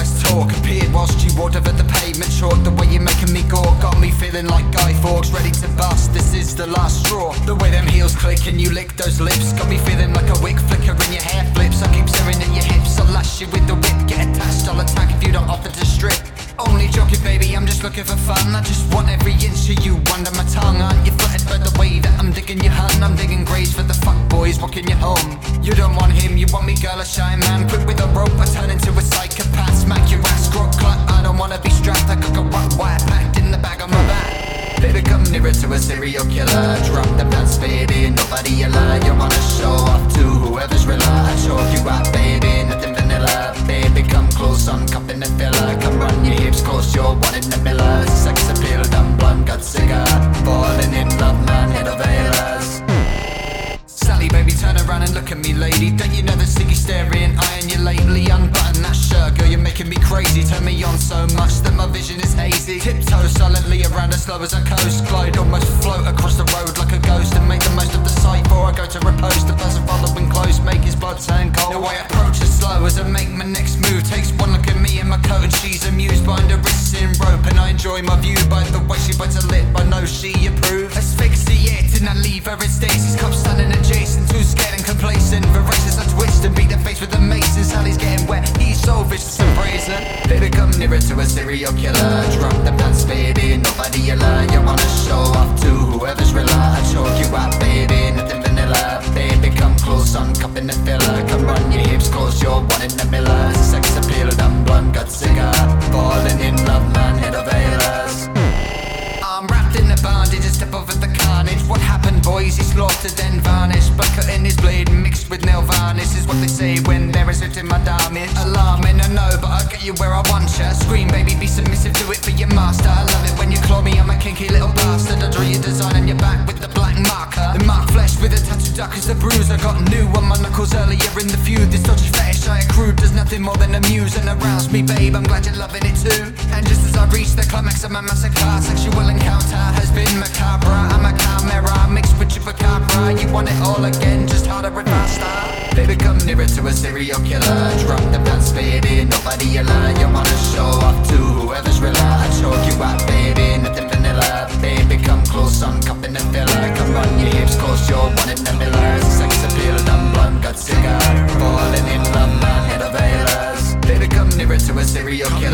less talk. Appeared whilst you walked over the pavement short. The way you're making me gore got me feeling like Guy Fawkes, ready to bust. This is the last straw. The way them heels click and you lick those lips got me feeling like a wick flicker in your hair flips. I keep staring at your hips. I'll lash you with the whip. Get attached, I'll attack if you don't offer to strip. Only joking, baby, I'm just looking for fun. I just want every inch of home. You don't want him, you want me, girl, a shy man. Quick with a rope, I turn into a psychopath. Smack your ass, grot clut. I don't wanna be strapped. I got a rock wire packed in the back of my back. Baby, come nearer to a serial killer. Drop the pants, baby, nobody alive. You wanna show making me crazy. Turn me on so much that my vision is hazy. Tiptoe silently around as slow as I coast. Glide, almost float across the road like a ghost. And make the most of the sight before I go to repose. The person following close, make his blood turn cold. Now I approach as slow as I make my next move. Takes one look at me in my coat and she's amused. Bind her wrists in rope and I enjoy my view by the way she bites her lip. I know she approves. Asphyxiate and I leave her in stasis. Cup standing adjacent, too scared and to a serial killer. Drop the pants, baby, nobody alive. Nail varnish is what they say when they're asserting my damage. Alarming, I know, but I'll get you where I want ya. Scream, baby, be submissive, do it for your master. I love it when you claw me, I'm a kinky little bastard. I draw your design on your back with the black marker. The mark flesh with a tattoo dark as the bruise. I got new on my knuckles earlier in the feud. This dodgy fetish I accrued does nothing more than amuse and arouse me, babe. I'm glad you're loving it too. And just as I reach the climax of my massacre, sexual encounter has been macabre. I'm a chimera mixed with chupacabra. You want it all again, just harder and faster. Baby, come nearer to a serial killer. Drop the pants, baby, nobody alive. You wanna show off to whoever's rely. I choke you out, baby, nothing vanilla. Baby, come close, I'm cupping the filler. Come run your hips close, you're one in the miller. Sex appeal, dumb blonde, got cigar. Falling in love, man, head of Baby, come nearer to a serial killer.